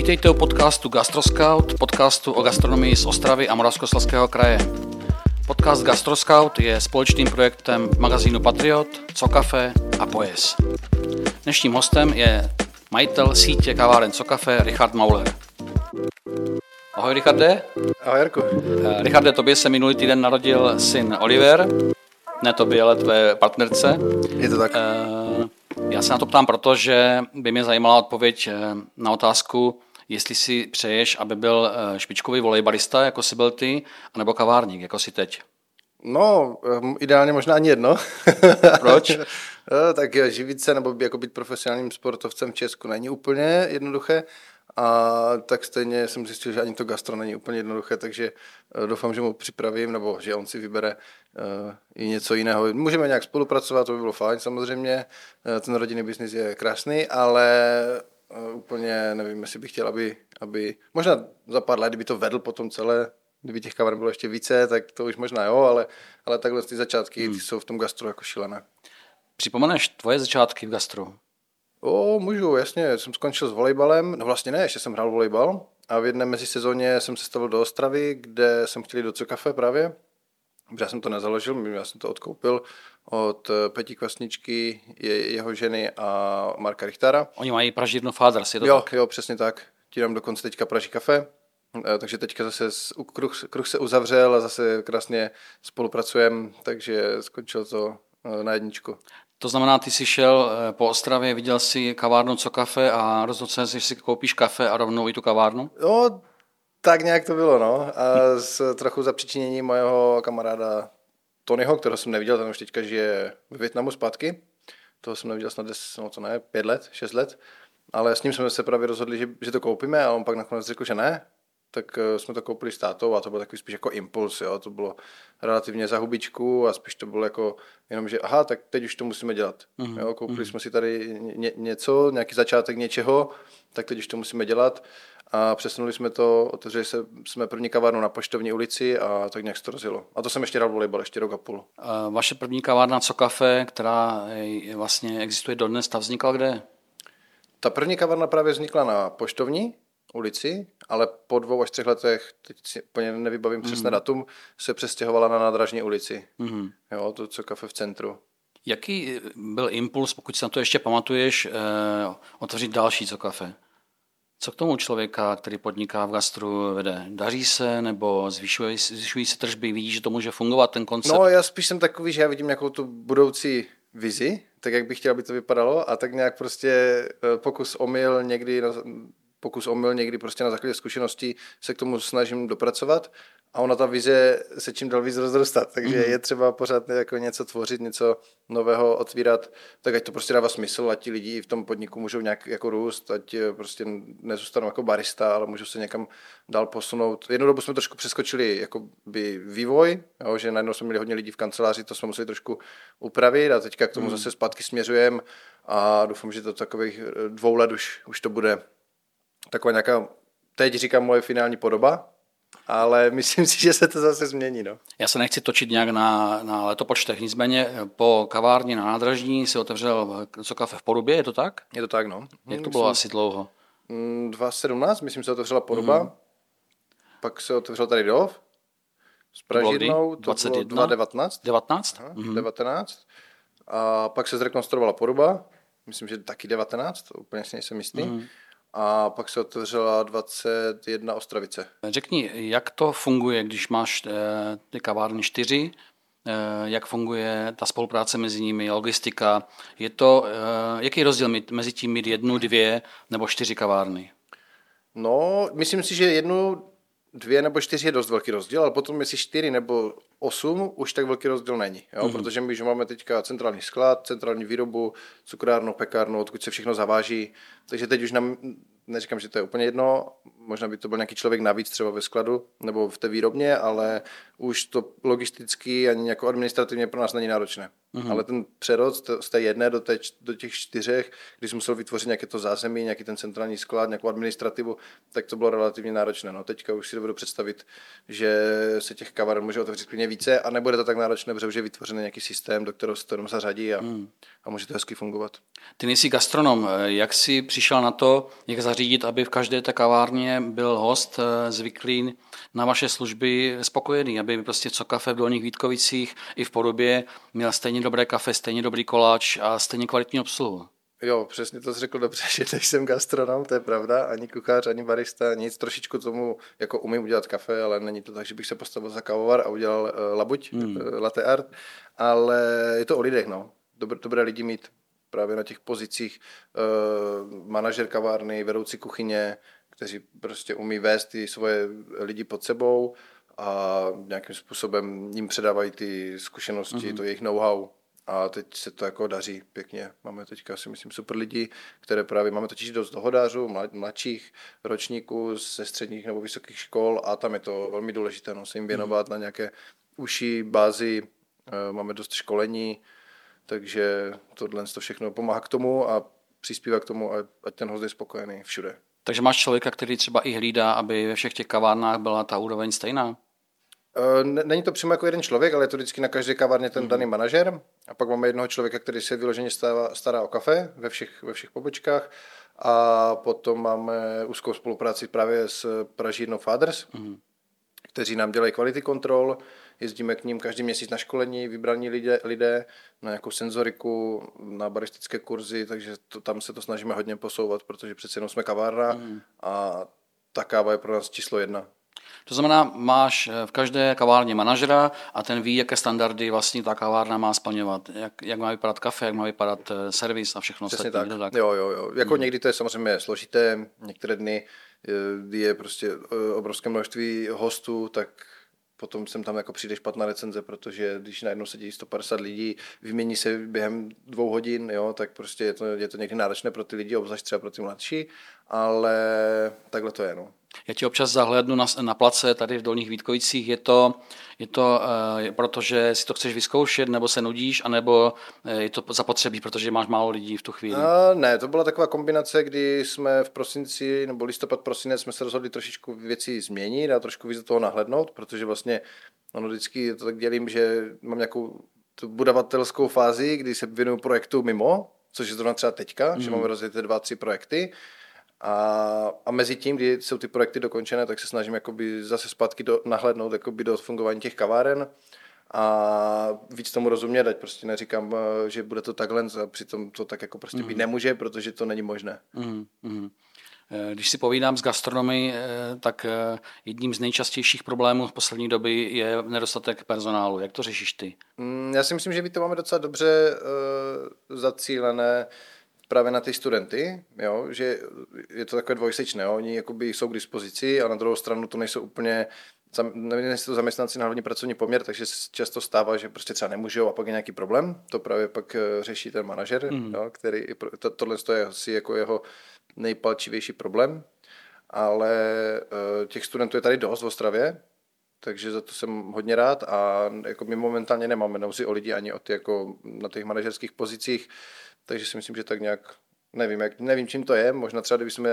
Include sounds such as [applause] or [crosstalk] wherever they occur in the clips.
Vítejte u podcastu Gastroscout, podcastu o gastronomii z Ostravy a Moravskoslezského kraje. Podcast Gastroscout je společným projektem magazínu Patriot, Cokafe a Pojes. Dnešním hostem je majitel sítě kaváren Cokafe Richard Mauler. Ahoj Richarde. Ahoj Jarku. Eh, Richarde, tobě se minulý týden narodil syn Oliver, ne tobě, ale tvé partnerce. Je to tak. Eh, Já se na to ptám, protože by mě zajímala odpověď eh, na otázku, jestli si přeješ, aby byl eh, špičkový volejbalista, jako jsi byl ty, anebo kavárník, jako jsi teď. No, ehm, ideálně možná ani jedno. [laughs] Proč? Eh, tak živit se nebo jako být profesionálním sportovcem v Česku není úplně jednoduché. A tak stejně jsem zjistil, že ani to gastro není úplně jednoduché, takže eh, doufám, že mu připravím, nebo že on si vybere uh, i něco jiného. Můžeme nějak spolupracovat, to by bylo fajn samozřejmě. Ten rodinný biznis je krásný, ale úplně nevím, jestli bych chtěl, aby, aby možná za pár let, kdyby to vedl potom celé, kdyby těch kamer bylo ještě více, tak to už možná jo, ale, ale takhle ty začátky hmm. ty jsou v tom gastru jako šílené. Připomeneš tvoje začátky v gastru? O, můžu, jasně, jsem skončil s volejbalem, no vlastně ne, ještě jsem hrál volejbal a v jedné mezisezóně jsem se stavil do Ostravy, kde jsem chtěl jít do Cokafe právě, já jsem to nezaložil, já jsem to odkoupil od Peti Kvasničky, je, jeho ženy a Marka Richtara. Oni mají pražírnu Fathers, je to jo, tak? Jo, přesně tak. Ti nám dokonce teďka praží kafe, Eh, takže teďka zase kruh, kruh se uzavřel a zase krásně spolupracujeme, takže skončil to eh, na jedničku. To znamená, ty jsi šel eh, po Ostravě, viděl si kavárnu Co kafe a rozhodl se, že si koupíš kafe a rovnou i tu kavárnu? No, tak nějak to bylo, no. A s trochu zapřičinění mojeho kamaráda Tonyho, kterého jsem neviděl, ten už teďka žije ve Větnamu zpátky. Toho jsem neviděl snad, des, no to ne, pět let, šest let. Ale s ním jsme se právě rozhodli, že, že to koupíme a on pak nakonec řekl, že ne, tak eh, jsme to koupili s tátou a to byl takový spíš jako impuls, jo? to bylo relativně za hubičku a spíš to bylo jako jenom, že aha, tak teď už to musíme dělat. Mm-hmm. Jo? Koupili mm-hmm. jsme si tady ně, něco, nějaký začátek něčeho, tak teď už to musíme dělat a přesunuli jsme to, otevřeli se, jsme první kavárnu na Poštovní ulici a tak nějak se to rozjelo. A to jsem ještě dal volejbal, ještě rok a půl. Vaše první kavárna Co Cafe, která je, vlastně existuje dodnes, ta vznikla kde? Ta první kavárna právě vznikla na Poštovní, ulici, ale po dvou až třech letech, teď si úplně nevybavím přesné mm. datum, se přestěhovala na nádražní ulici. Mm. Jo, to co kafe v centru. Jaký byl impuls, pokud si na to ještě pamatuješ, eh, otevřít další co kafe? Co k tomu člověka, který podniká v gastru, vede? Daří se nebo zvyšují, zvyšují se tržby? Vidíš, že to může fungovat, ten koncept? No, já spíš jsem takový, že já vidím nějakou tu budoucí vizi, tak jak bych chtěl, aby to vypadalo a tak nějak prostě eh, pokus omyl někdy pokus omyl někdy prostě na základě zkušeností se k tomu snažím dopracovat a ona ta vize se čím dál víc rozrostat, takže mm-hmm. je třeba pořád jako něco tvořit, něco nového otvírat, tak ať to prostě dává smysl, ať ti lidi v tom podniku můžou nějak jako růst, ať eh, prostě nezůstanou jako barista, ale můžou se někam dál posunout. Jednou dobu jsme trošku přeskočili jako by vývoj, jo, že najednou jsme měli hodně lidí v kanceláři, to jsme museli trošku upravit a teďka k tomu mm. zase zpátky směřujeme a doufám, že to takových eh, dvou let už, už to bude taková nějaká, teď říkám moje finální podoba, ale [laughs] myslím si, že se to zase změní. No. Já se nechci točit nějak na, na letopočtech, nicméně po kavárně na nádražní si otevřel co kafe v Porubě, je to tak? Je to tak, no. Jak to bylo myslím, asi dlouho? 2017, mm, myslím, se otevřela Poruba, mm. pak se otevřel tady Dov, s Pražírnou, to 21? bylo 2019. 19? Aha, mm. 19. A pak se zrekonstruovala Poruba, myslím, že taky 19, to úplně si nejsem jistý. Mm a pak se otevřela 21 Ostravice. Řekni, jak to funguje, když máš eh, ty kavárny čtyři, eh, jak funguje ta spolupráce mezi nimi, logistika. Je to, eh, jaký je rozdíl mezi tím mít jednu, dvě nebo čtyři kavárny? No, myslím si, že jednu, dvě nebo čtyři je dost velký rozdíl, ale potom jestli čtyři nebo osm, už tak velký rozdíl není. Jo? Mm-hmm. Protože my že máme teďka centrální sklad, centrální výrobu, cukrárnu, pekárnu, odkud se všechno zaváží. Takže teď už nám, neříkám, že to je úplně jedno, možná by to byl nějaký člověk navíc třeba ve skladu nebo v té výrobně, ale už to logisticky ani jako administrativně pro nás není náročné. Mm-hmm. Ale ten přerod z té jedné do, té, do těch čtyřech, když jsem musel vytvořit nějaké to zázemí, nějaký ten centrální sklad, nějakou administrativu, tak to bylo relativně náročné. No, teďka už si dovedu představit, že se těch kavar může otevřít klidně více a nebude to tak náročné, protože už je vytvořený nějaký systém, do kterého se to zařadí a, mm. a může to hezky fungovat. Ty nejsi gastronom. Jak jsi přišel na to, jak zařídit, aby v každé té kavárně byl host eh, zvyklý na vaše služby spokojený, aby prostě co kafe v Dolních Vítkovicích i v podobě měl stejně dobré kafe, stejně dobrý koláč a stejně kvalitní obsluhu. Jo, přesně to jsi řekl dobře, [laughs] že nejsem gastronom, to je pravda, ani kuchař, ani barista, nic, trošičku tomu jako umím udělat kafe, ale není to tak, že bych se postavil za kávovar a udělal uh, labuť, hmm. uh, latte art, ale je to o lidech, no. Dobr, dobré lidi mít právě na těch pozicích, uh, manažer kavárny, vedoucí kuchyně, kteří prostě umí vést ty svoje lidi pod sebou a nějakým způsobem jim předávají ty zkušenosti, mm-hmm. to jejich know-how. A teď se to jako daří pěkně. Máme teďka si myslím super lidi, které právě máme totiž dost dohodářů, mladších ročníků ze středních nebo vysokých škol a tam je to velmi důležité no, se jim věnovat mm. na nějaké užší bázi. Eh, máme dost školení, takže tohle to všechno pomáhá k tomu a přispívá k tomu, ať ten host je spokojený všude. Takže máš člověka, který třeba i hlídá, aby ve všech těch kavárnách byla ta úroveň stejná? E, není to přímo jako jeden člověk, ale je to vždycky na každé kavárně ten mm. daný manažer. A pak máme jednoho člověka, který se vyloženě stará, stará o kafe ve všech, ve všech pobočkách. A potom máme úzkou spolupráci právě s Pražírnou Fathers, mm. kteří nám dělají kvality kontrol, jezdíme k ním každý měsíc na školení, vybraní lidé, lidé na nějakou senzoriku, na baristické kurzy, takže to, tam se to snažíme hodně posouvat, protože přece jenom jsme kavárna mm. a ta káva je pro nás číslo jedna. To znamená, máš eh, v každé kavárně manažera a ten ví, jaké standardy vlastně ta kavárna má splňovat. Jak, jak má vypadat kafe, jak má vypadat eh, servis a všechno Přesně tak. tak. Jo, jo, jo. Jako hmm. někdy to je samozřejmě složité, některé dny eh, je prostě obrovské množství hostů, tak potom sem tam jako přijde špatná recenze, protože když najednou se dějí 150 lidí, vymění se během dvou hodin, jo, tak prostě je to, je to někdy náročné pro ty lidi, obzvlášť třeba pro ty mladší, ale takhle to je. No. Já ti občas zahlednu na, na place tady v Dolních Vítkovicích. Je to, je to uh, protože si to chceš vyzkoušet, nebo se nudíš, anebo uh, je to zapotřebí, protože máš málo lidí v tu chvíli? Uh, ne, to byla taková kombinace, kdy jsme v prosinci, nebo listopad, prosinec, jsme se rozhodli trošičku věci změnit a trošku víc do toho nahlednout, protože vlastně ono vždycky to tak dělím, že mám nějakou tu budovatelskou fázi, kdy se věnuju projektu mimo, což je zrovna třeba teďka, mm. že máme rozjeté dva, tři projekty a, a mezi tím, kdy jsou ty projekty dokončené, tak se snažím jakoby zase zpátky do, nahlednout jakoby do fungování těch kaváren a víc tomu rozumět, ať prostě neříkám, eh, že bude to takhle, a přitom to tak jako prostě mm-hmm. být mhm. nemůže, protože to není možné. Mm-hmm. Když si povídám s gastronomy, tak jedním z nejčastějších problémů v poslední doby je nedostatek personálu. Jak to řešíš ty? Mm, já si myslím, že by to máme docela dobře zacílené právě na ty studenty, jo, že je to takové dvojsečné, jo, oni jakoby jsou k dispozici a na druhou stranu to nejsou úplně nevím, jestli to zaměstnanci na hlavní pracovní poměr, takže často stává, že prostě třeba nemůžou a pak je nějaký problém. To právě pak eh, řeší ten manažer, mm. jo, který, to, tohle je asi jako jeho nejpalčivější problém. Ale uh, těch studentů je tady dost v Ostravě, takže za to jsem hodně rád a jako my momentálně nemáme nouzi o lidi ani od jako na těch manažerských pozicích, takže si myslím, že tak nějak, nevím, jak, nevím čím to je, možná třeba kdybychom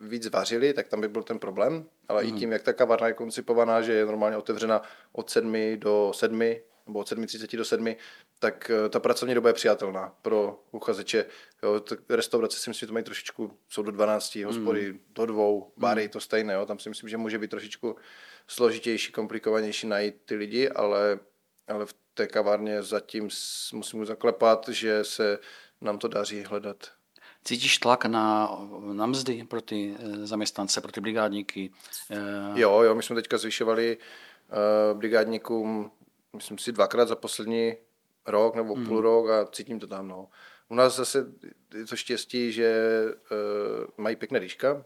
víc vařili, tak tam by byl ten problém, ale mm. i mhm. tím, jak ta kavárna je koncipovaná, že je normálně otevřena od 7 do 7, nebo od 7.30 do 7, tak eh, ta pracovní doba je přijatelná pro uchazeče. Jo, restaurace si myslím, že to mají trošičku, jsou do 12, hospody mm. do dvou, bary mm. to stejné, jo, tam si myslím, že může být trošičku složitější, komplikovanější najít ty lidi, ale, ale v té kavárně zatím musím zaklepat, že se nám to daří hledat. Cítíš tlak na, na mzdy pro ty eh, zaměstnance, pro ty brigádníky? Eh, jo, jo, my jsme teďka zvyšovali uh, brigádníkům, myslím si, dvakrát za poslední rok nebo mm. půl rok a cítím to tam. No. U nás zase je to štěstí, že uh, mají pěkné dýška,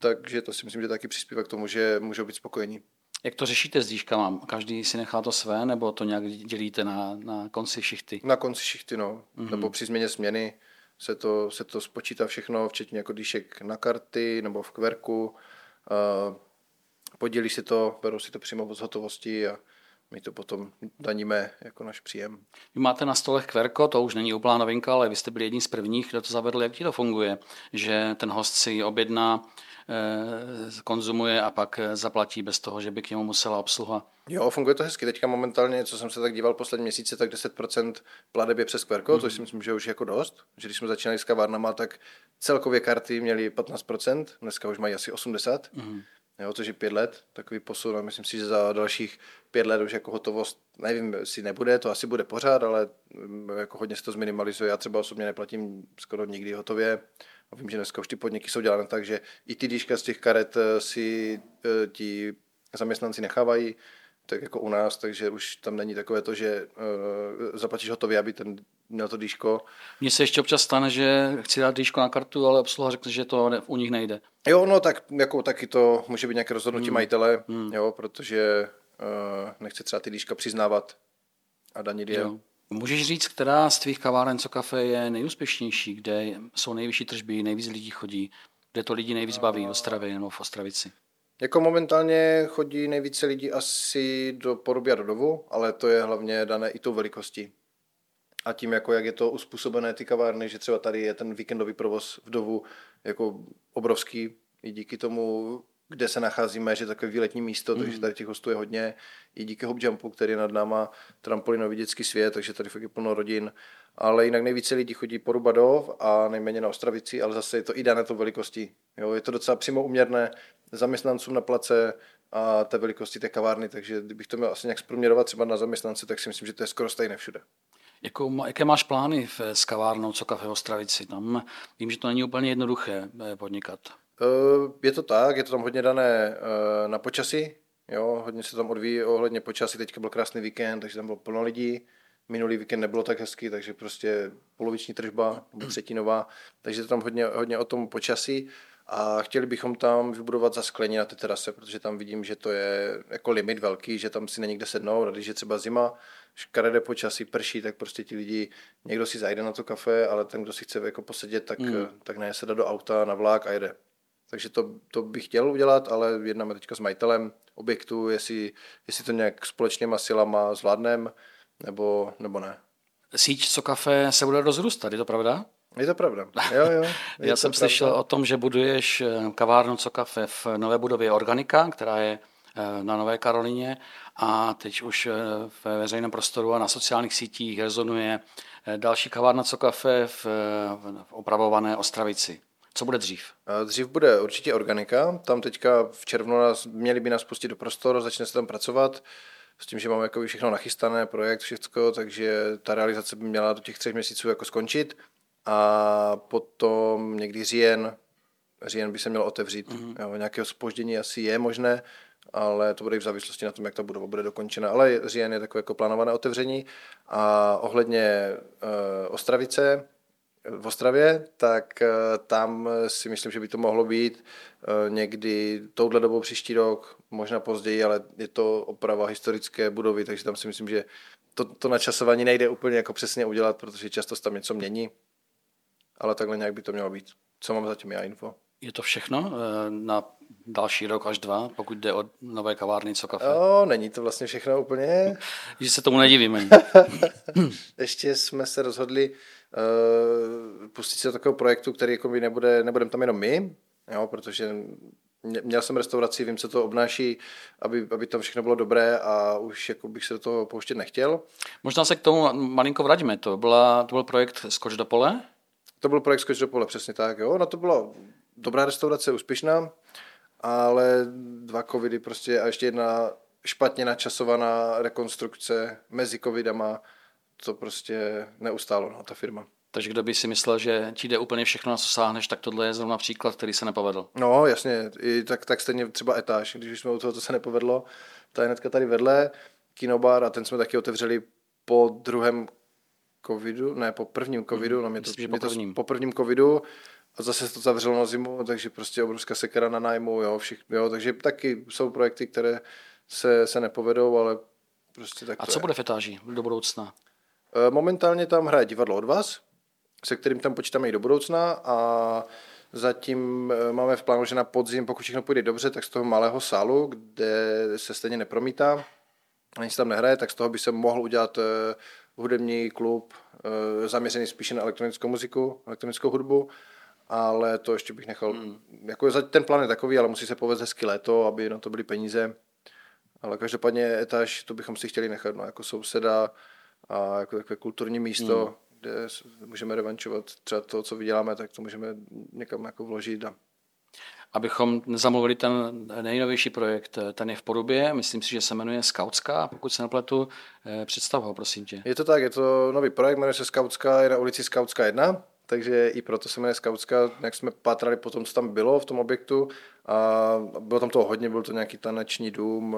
takže to si myslím, že taky přispívá k tomu, že můžou být spokojení. Jak to řešíte s dýškama? Každý si nechá to své, nebo to nějak dělíte na, na konci šichty? Na konci šichty, no. Mm-hmm. Nebo při změně směny se to, se to spočítá všechno, včetně jako dýšek na karty nebo v kverku. Uh, podělí si to, berou si to přímo z hotovosti a my to potom daníme jako náš příjem. Vy máte na stolech kverko, to už není úplná novinka, ale vy jste byli jedni z prvních, kdo to zavedl. Jak ti to funguje? Že ten host si objedná, konzumuje a pak eh, zaplatí bez toho, že by k němu musela obsluha? Jo, funguje to hezky. Teďka momentálně, co jsem se tak díval poslední měsíce, tak 10% pladeb je přes kverko, mm. což si myslím, že už je jako dost. Že když jsme začínali s kavárnama, tak celkově karty měly 15%, dneska už mají asi 80%. Mm jo, což je pět let, takový posun a myslím si, že za dalších pět let už jako hotovost, nevím, si nebude, to asi bude pořád, ale mm, jako hodně se to zminimalizuje. Já třeba osobně neplatím skoro nikdy hotově. A vím, že dneska už ty podniky jsou dělané tak, že i ty díška z těch karet eh, si eh, ti zaměstnanci nechávají, tak jako u nás, takže už tam není takové to, že uh, zaplatíš hotově, aby ten měl to dýško. Mně se ještě občas stane, že chci dát dýško na kartu, ale obsluha řekne, že to u nich nejde. Jo, no tak jako taky to může být nějaké rozhodnutí hmm. majitele, hmm. jo, protože uh, nechce třeba ty dýška přiznávat a danit je. Jo. Můžeš říct, která z tvých kaváren Co Kafe je nejúspěšnější, kde jsou nejvyšší tržby, nejvíc lidí chodí, kde to lidi nejvíc baví v Ostravě nebo v Ostravici? Jako momentálně chodí nejvíce lidí asi do Poruby a do Dovu, ale to je hlavně dané i tou velikostí. A tím, jako jak je to uspůsobené ty kavárny, že třeba tady je ten víkendový provoz v Dovu jako obrovský, i díky tomu, kde se nacházíme, že je takové výletní místo, mm. takže tady těch hostů je hodně. I díky Hop Jumpu, který je nad náma trampolinový dětský svět, takže tady fakt je plno rodin. Ale jinak nejvíce lidí chodí po Rubadov a nejméně na Ostravici, ale zase je to i dané to velikosti. Jo, je to docela přímo uměrné zaměstnancům na place a té velikosti té kavárny, takže kdybych to měl asi nějak zprůměrovat třeba na zaměstnance, tak si myslím, že to je skoro stejné všude. Jakou, jaké máš plány v, s kavárnou Co kafe Ostravici? Tam vím, že to není úplně jednoduché eh, podnikat. Eh, je to tak, je to tam hodně dané eh, na počasí, jo, hodně se tam odvíjí ohledně počasí, teďka byl krásný víkend, takže tam bylo plno lidí, minulý víkend nebylo tak hezký, takže prostě poloviční tržba, nebo třetinová, takže to tam hodně, hodně o tom počasí a chtěli bychom tam vybudovat zasklení na té terase, protože tam vidím, že to je jako limit velký, že tam si není kde sednout a když je třeba zima, škaredé počasí, prší, tak prostě ti lidi, někdo si zajde na to kafe, ale ten, kdo si chce jako posedět, tak, mm. tak ne, se dá do auta na vlák a jede. Takže to, to bych chtěl udělat, ale jednáme teďka s majitelem objektu, jestli, jestli to nějak společnýma silama zvládneme, nebo, nebo ne. Síť Co Kafe se bude rozrůstat, je to pravda? Je to pravda. Jo, jo, [laughs] Já jsem pravda. slyšel o tom, že buduješ eh, kavárnu Co Kafe v nové budově Organika, která je eh, na Nové Karolině a teď už eh, ve veřejném prostoru a na sociálních sítích rezonuje další kavárna Co Kafe v, v opravované Ostravici. Co bude dřív? Dřív bude určitě organika. Tam teďka v červnu nás, měli by nás pustit do prostoru, začne se tam pracovat s tím, že máme jako všechno nachystané, projekt, všechno, takže ta realizace by měla do těch třech měsíců jako skončit a potom někdy říjen, říjen by se měl otevřít. Mm-hmm. Jo, nějakého spoždění asi je možné, ale to bude i v závislosti na tom, jak ta budova bude dokončena. Ale říjen je takové jako plánované otevření. A ohledně uh, Ostravice, v Ostravě, tak uh, tam si myslím, že by to mohlo být uh, někdy touhle dobou příští rok, možná později, ale je to oprava historické budovy, takže tam si myslím, že to, to načasování nejde úplně jako přesně udělat, protože často se tam něco mění ale takhle nějak by to mělo být. Co mám zatím já info? Je to všechno eh, na další rok až dva, pokud jde o nové kavárny, co kafe? Jo, není to vlastně všechno úplně. Že se tomu nedivíme. [laughs] Ještě jsme se rozhodli uh, pustit se do takového projektu, který jako by nebude, nebudeme tam jenom my, jo, protože měl jsem restauraci, vím, co to obnáší, aby, aby tam všechno bylo dobré a už jako bych se do toho pouštět nechtěl. Možná se k tomu malinko vrátíme. To, byla, to byl projekt Skoč do pole? To byl projekt Skoč do pole, přesně tak. Jo. Na to byla dobrá restaurace, úspěšná, ale dva covidy prostě a ještě jedna špatně načasovaná rekonstrukce mezi covidama, to prostě neustálo, no, ta firma. Takže kdo by si myslel, že ti jde úplně všechno, na co sáhneš, tak tohle je zrovna příklad, který se nepovedl. No, jasně, I tak, tak stejně třeba etáž, když jsme u toho, co se nepovedlo, ta je hnedka tady vedle, kinobar a ten jsme taky otevřeli po druhém covidu, ne, po prvním covidu, mm, no mě to, Myslím, mě po, prvním. To, po prvním covidu a zase se to zavřelo na zimu, takže prostě obrovská sekera na nájmu, jo, všich, jo, takže taky jsou projekty, které se, se nepovedou, ale prostě tak A co je. bude v etáži do budoucna? E, momentálně tam hraje divadlo od vás, se kterým tam počítáme i do budoucna a Zatím eh, máme v plánu, že na podzim, pokud všechno půjde dobře, tak z toho malého sálu, kde se stejně nepromítá, ani se tam nehraje, tak z toho by se mohl udělat eh, hudební klub eh, zaměřený spíše na elektronickou muziku, elektronickou hudbu, ale to ještě bych nechal, hmm. jako ten plán je takový, ale musí se povést hezky léto, aby na to byly peníze, ale každopádně etáž, to bychom si chtěli nechat, no, jako souseda a jako takové kulturní místo, hmm kde můžeme revančovat třeba to, co vyděláme, tak to můžeme někam jako vložit. A... Abychom nezamluvili ten nejnovější projekt, ten je v Porubě, myslím si, že se jmenuje Skautská, pokud se nepletu, eh, představ ho, prosím tě. Je to tak, je to nový projekt, jmenuje se Skautská, je na ulici Skautská 1, takže i proto se jmenuje Skautská, jak jsme pátrali po tom, co tam bylo v tom objektu a bylo tam toho hodně, byl to nějaký taneční dům,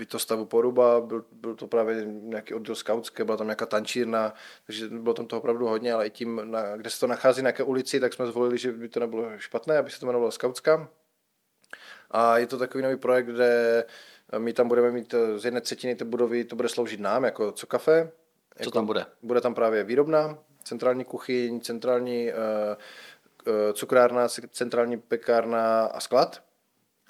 bytostavu Poruba, byl, byl to právě nějaký oddíl skautské, byla tam nějaká tančírna, takže bylo tam toho opravdu hodně, ale i tím, na, kde se to nachází, na jaké ulici, tak jsme zvolili, že by to nebylo špatné, aby se to jmenovalo Skautská. A je to takový nový projekt, kde my tam budeme mít z jedné třetiny té budovy, to bude sloužit nám jako co kafe. Co jako, tam bude? Bude tam právě výrobna, centrální kuchyň, centrální uh, uh, cukrárna, centrální pekárna a sklad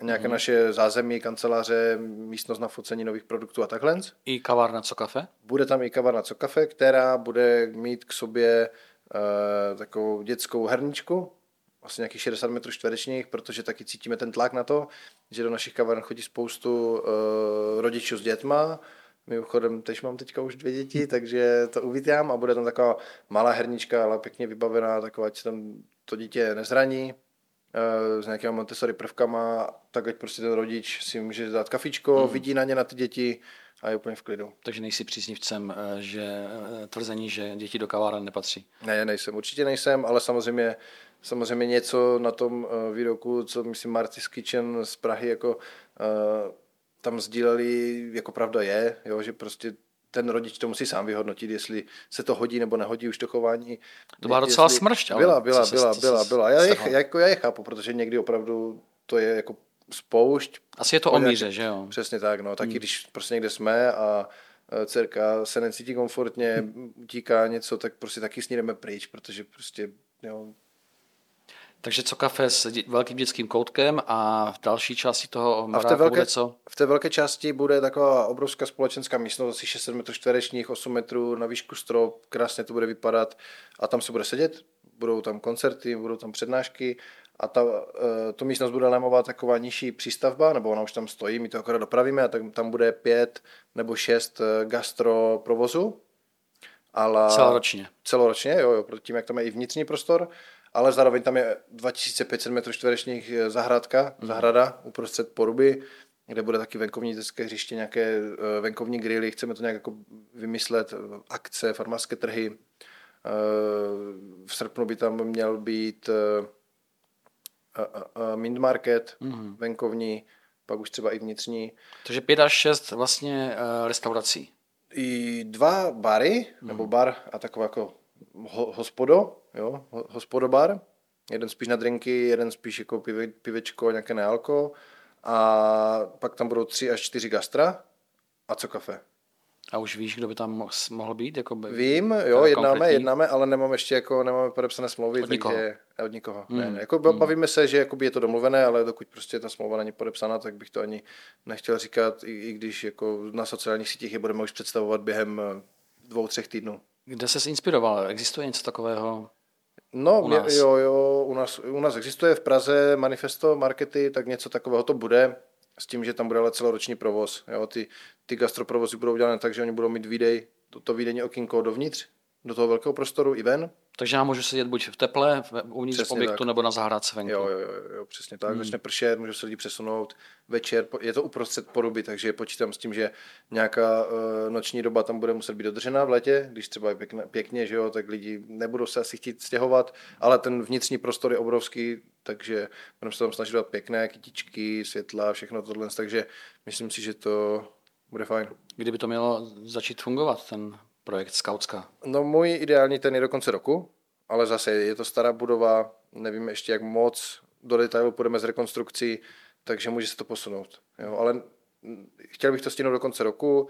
nějaké mm. naše zázemí, kanceláře, místnost na focení nových produktů a takhle. I kavárna Co Kafe? Bude tam i kavárna Co Kafe, která bude mít k sobě uh, takovou dětskou herničku, vlastně nějakých 60 metrů čtverečních, protože taky cítíme ten tlak na to, že do našich kaváren chodí spoustu uh, rodičů s dětma, Mimochodem, teď mám teďka už dvě děti, takže to uvítám a bude tam taková malá hernička, ale pěkně vybavená, taková, ať tam to dítě nezraní, s nějakými Montessori prvkama, tak ať prostě ten rodič si může dát kafičko, hmm. vidí na ně na ty děti a je úplně v klidu. Takže nejsi příznivcem eh, že eh, tvrzení, že děti do kaváren nepatří? Ne, nejsem, určitě nejsem, ale samozřejmě, samozřejmě něco na tom eh, výroku, co myslím Martis Kitchen z Prahy jako tam sdíleli, jako pravda je, jo, že prostě ten rodič to musí sám vyhodnotit, jestli se to hodí nebo nehodí už to chování. To byla docela jestli... smršť, ale byla, byla, byla, byla, byla. Já je, jako já je chápu, protože někdy opravdu to je jako spoušť. Asi je to o míře, že jo? Přesně tak, no. Taky hmm. když prostě někde jsme a e, dcerka se necítí komfortně, utíká něco, tak prostě taky s ní jdeme pryč, protože prostě, jo, takže co kafe s dě- velkým dětským koutkem a v další části toho a v té, velké, bude co? v té velké části bude taková obrovská společenská místnost, asi 600 metrů čtverečních, 8 metrů na výšku strop, krásně to bude vypadat a tam se bude sedět, budou tam koncerty, budou tam přednášky a ta, eh, tu místnost bude lémová taková nižší přístavba, nebo ona už tam stojí, my to akorát dopravíme a tak tam bude pět nebo šest eh, gastro provozu. Ale celoročně. Celoročně, jo, jo, tím, jak tam je i vnitřní prostor ale zároveň tam je 2500 metrů čtverečních eh, zahradka, mm. zahrada uprostřed poruby, kde bude taky venkovní dětské hřiště, nějaké eh, venkovní grily, chceme to nějak jako vymyslet, eh, akce, farmářské trhy. V srpnu by tam měl být Mint Market, mm. venkovní, pak už třeba i vnitřní. Takže pět až šest vlastně restaurací. I dva bary, mm. nebo bar a takové jako hospodo, jo, hospodobar, jeden spíš na drinky, jeden spíš jako pive, pivečko, nějaké nealko a pak tam budou tři až čtyři gastra a co kafe. A už víš, kdo by tam mohl být? Jako by, Vím, jo, jednáme, konkrétní? jednáme, ale nemáme ještě jako, nemáme podepsané smlouvy. Od nikoho? Takže, od nikoho, mm. ne, ne. Jako mm. bavíme se, že je to domluvené, ale dokud prostě ta smlouva není podepsána, tak bych to ani nechtěl říkat, i, i když jako na sociálních sítích je budeme už představovat během eh, dvou, třech týdnů. Kde se inspiroval? Existuje něco takového? No, u nás? jo, jo, u nás, u nás existuje v Praze manifesto markety, tak něco takového to bude, s tím, že tam bude ale celoroční provoz. Jo, ty, ty gastroprovozy budou udělané tak, že oni budou mít výdej, to, to výdejní okýnko dovnitř, do toho velkého prostoru i ven. Takže já můžu sedět buď v teple, uvnitř přesně objektu, tak. nebo na zahrádce venku. Jo, jo, jo, jo přesně tak. Hmm. Začne pršet, můžu se lidi přesunout večer. Je to uprostřed poruby, takže počítám s tím, že nějaká uh, noční doba tam bude muset být dodržena v létě, když třeba je pěkně, pěkně, že jo, tak lidi nebudou se asi chtít stěhovat, ale ten vnitřní prostor je obrovský, takže budeme se tam snažit dát pěkné kytičky, světla, všechno tohle, takže myslím si, že to bude fajn. Kdyby to mělo začít fungovat, ten projekt Skautska? No můj ideální ten je do konce roku, ale zase je to stará budova, nevím ještě jak moc do detailu půjdeme s rekonstrukcí, takže může se to posunout. Jo, ale chtěl bych to stihnout do konce roku.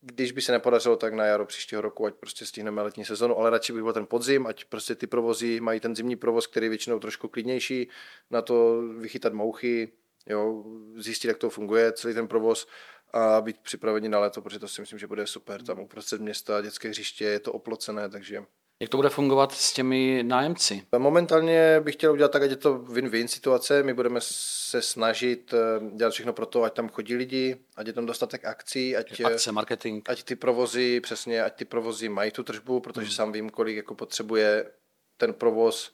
když by se nepodařilo, tak na jaro příštího roku, ať prostě stihneme letní sezonu, ale radši bych byl ten podzim, ať prostě ty provozy mají ten zimní provoz, který je většinou trošku klidnější, na to vychytat mouchy, jo, zjistit, jak to funguje, celý ten provoz a být připraveni na léto, protože to si myslím, že bude super. Tam uprostřed města, dětské hřiště, je to oplocené, takže jak to bude fungovat s těmi nájemci? Momentálně bych chtěl udělat tak, ať je to win-win situace. My budeme se snažit eh, dělat všechno pro to, ať tam chodí lidi, ať je tam dostatek akcí, ať, eh, Akce, marketing. ať ty provozy, přesně, ať ty provozy mají tu tržbu, protože hmm. sám vím, kolik jako potřebuje ten provoz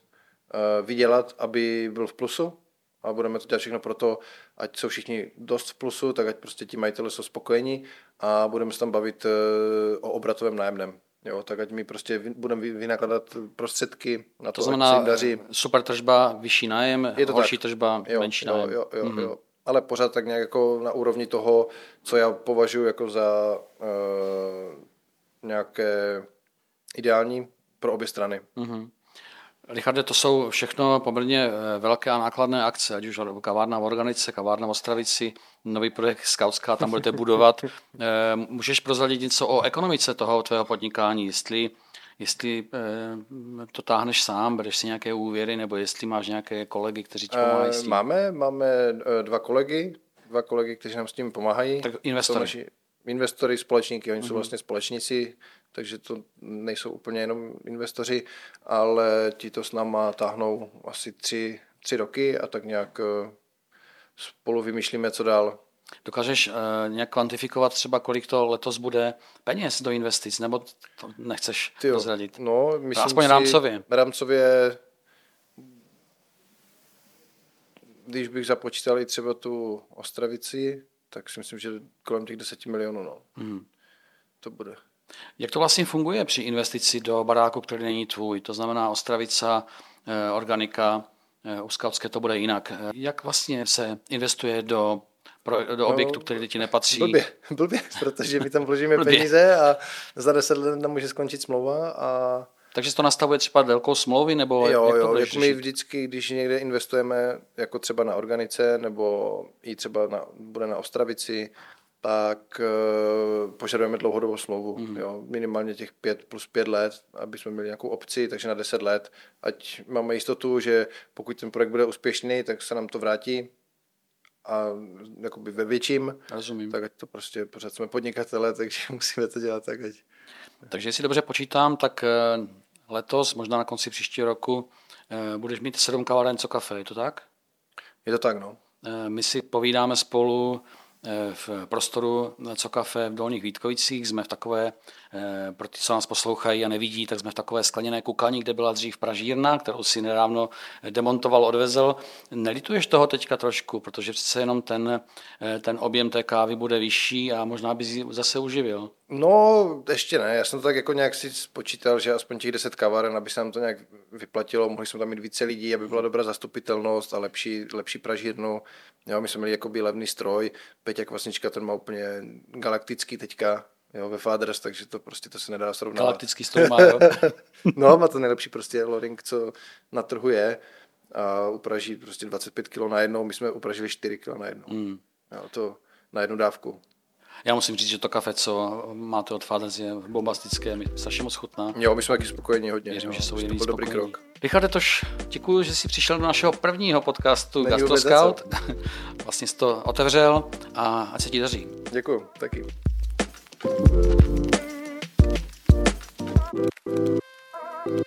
uh, vydělat, aby byl v plusu. A budeme to dělat všechno pro to, ať jsou všichni dost v plusu, tak ať prostě ti majitele jsou spokojení a budeme se tam bavit uh, o obratovém nájemném. Jo, tak ať my prostě budeme vynakladat prostředky na to, to znamená, ať daří. super tržba, vyšší nájem, je to horší tak. tržba, jo, menší nájem. Jo, jo, mm-hmm. jo. Ale pořád tak nějak jako na úrovni toho, co já považuji jako za uh, nějaké ideální pro obě strany. Mm-hmm. Richarde, to jsou všechno poměrně eh, velké a nákladné akce, ať už kavárna v Organice, kavárna v Ostravici, nový projekt Skautská, tam budete budovat. Eh, můžeš prozradit něco o ekonomice toho tvého podnikání, jestli, jestli eh, to táhneš sám, bereš si nějaké úvěry, nebo jestli máš nějaké kolegy, kteří ti pomáhají s tím? Máme, máme dva kolegy, dva kolegy, kteří nám s tím pomáhají. Tak investory. Investory, společníky, oni mm-hmm. jsou mhm. vlastně společníci takže to nejsou úplně jenom investoři, ale ti to s náma táhnou asi tři, tři roky a tak nějak eh, spolu vymýšlíme, co dál. Dokážeš uh, nějak kvantifikovat třeba, kolik to letos bude peněz do investic, nebo to nechceš Tyjo, prozradit? No, myslím Aspoň si, rámcově. Rámcově, když bych započítal i třeba tu Ostravici, tak si myslím, že kolem těch 10 milionů, no. Hmm. To bude. Jak to vlastně funguje při investici do baráku, který není tvůj? To znamená Ostravica, eh, Organika, eh, u Skautské to bude jinak. Jak vlastně se investuje do pro, do objektu, no, který ti nepatří. Blbě, blbě, protože my tam vložíme [laughs] peníze a za deset let nám může skončit smlouva a takže to nastavuje třeba velkou smlouvy, nebo jo, jak to jo, jak my vždycky, když někde investujeme, jako třeba na Organice, nebo i třeba na, bude na Ostravici, tak uh, požadujeme dlouhodobou smlouvu, mm. jo, minimálně těch pět plus pět let, aby jsme měli nějakou opci, takže na deset let, ať máme jistotu, že pokud ten projekt bude úspěšný, tak se nám to vrátí a jakoby ve větším, Rozumím. tak ať to prostě, pořád jsme podnikatele, takže [laughs] musíme to dělat tak, ať... Takže jestli dobře počítám, tak eh, letos, možná na konci příštího roku, eh, budeš mít sedm kaváren co kafe, je to tak? Je to tak, no. My si povídáme spolu v prostoru Co kafe v Dolních Vítkovicích. Jsme v takové, eh, pro ty, co nás poslouchají a nevidí, tak jsme v takové skleněné kukaní, kde byla dřív pražírna, kterou si nedávno demontoval, odvezl. Nelituješ toho teďka trošku, protože přece jenom ten, eh, ten objem té kávy bude vyšší a možná by zase uživil. No, ještě ne. Já jsem to tak jako nějak si spočítal, že aspoň těch 10 kaváren, aby se nám to nějak vyplatilo. Mohli jsme tam mít více lidí, aby byla dobrá zastupitelnost a lepší, lepší pražírnu. Jo, my jsme měli jakoby levný stroj. Peťa Kvasnička, ten má úplně galaktický teďka, jo, ve Faders, takže to prostě to se nedá srovnat. Galaktický stroj má, jo? [laughs] no, má to nejlepší prostě loading, co na trhu je. A upraží prostě 25 kg na jednou, my jsme upražili 4 kg na jednou. Mm. Jo, to na jednu dávku. Já musím říct, že to kafe, co máte od Fathers, je bombastické, mi strašně moc chutná. Jo, my jsme taky spokojení hodně. Věřím, že jsou jiný dobrý krok. Richarde Toš, děkuji, že jsi přišel do našeho prvního podcastu Není Gastro Scout. [laughs] vlastně jsi to otevřel a ať se ti daří. Děkuji, taky. Thank you.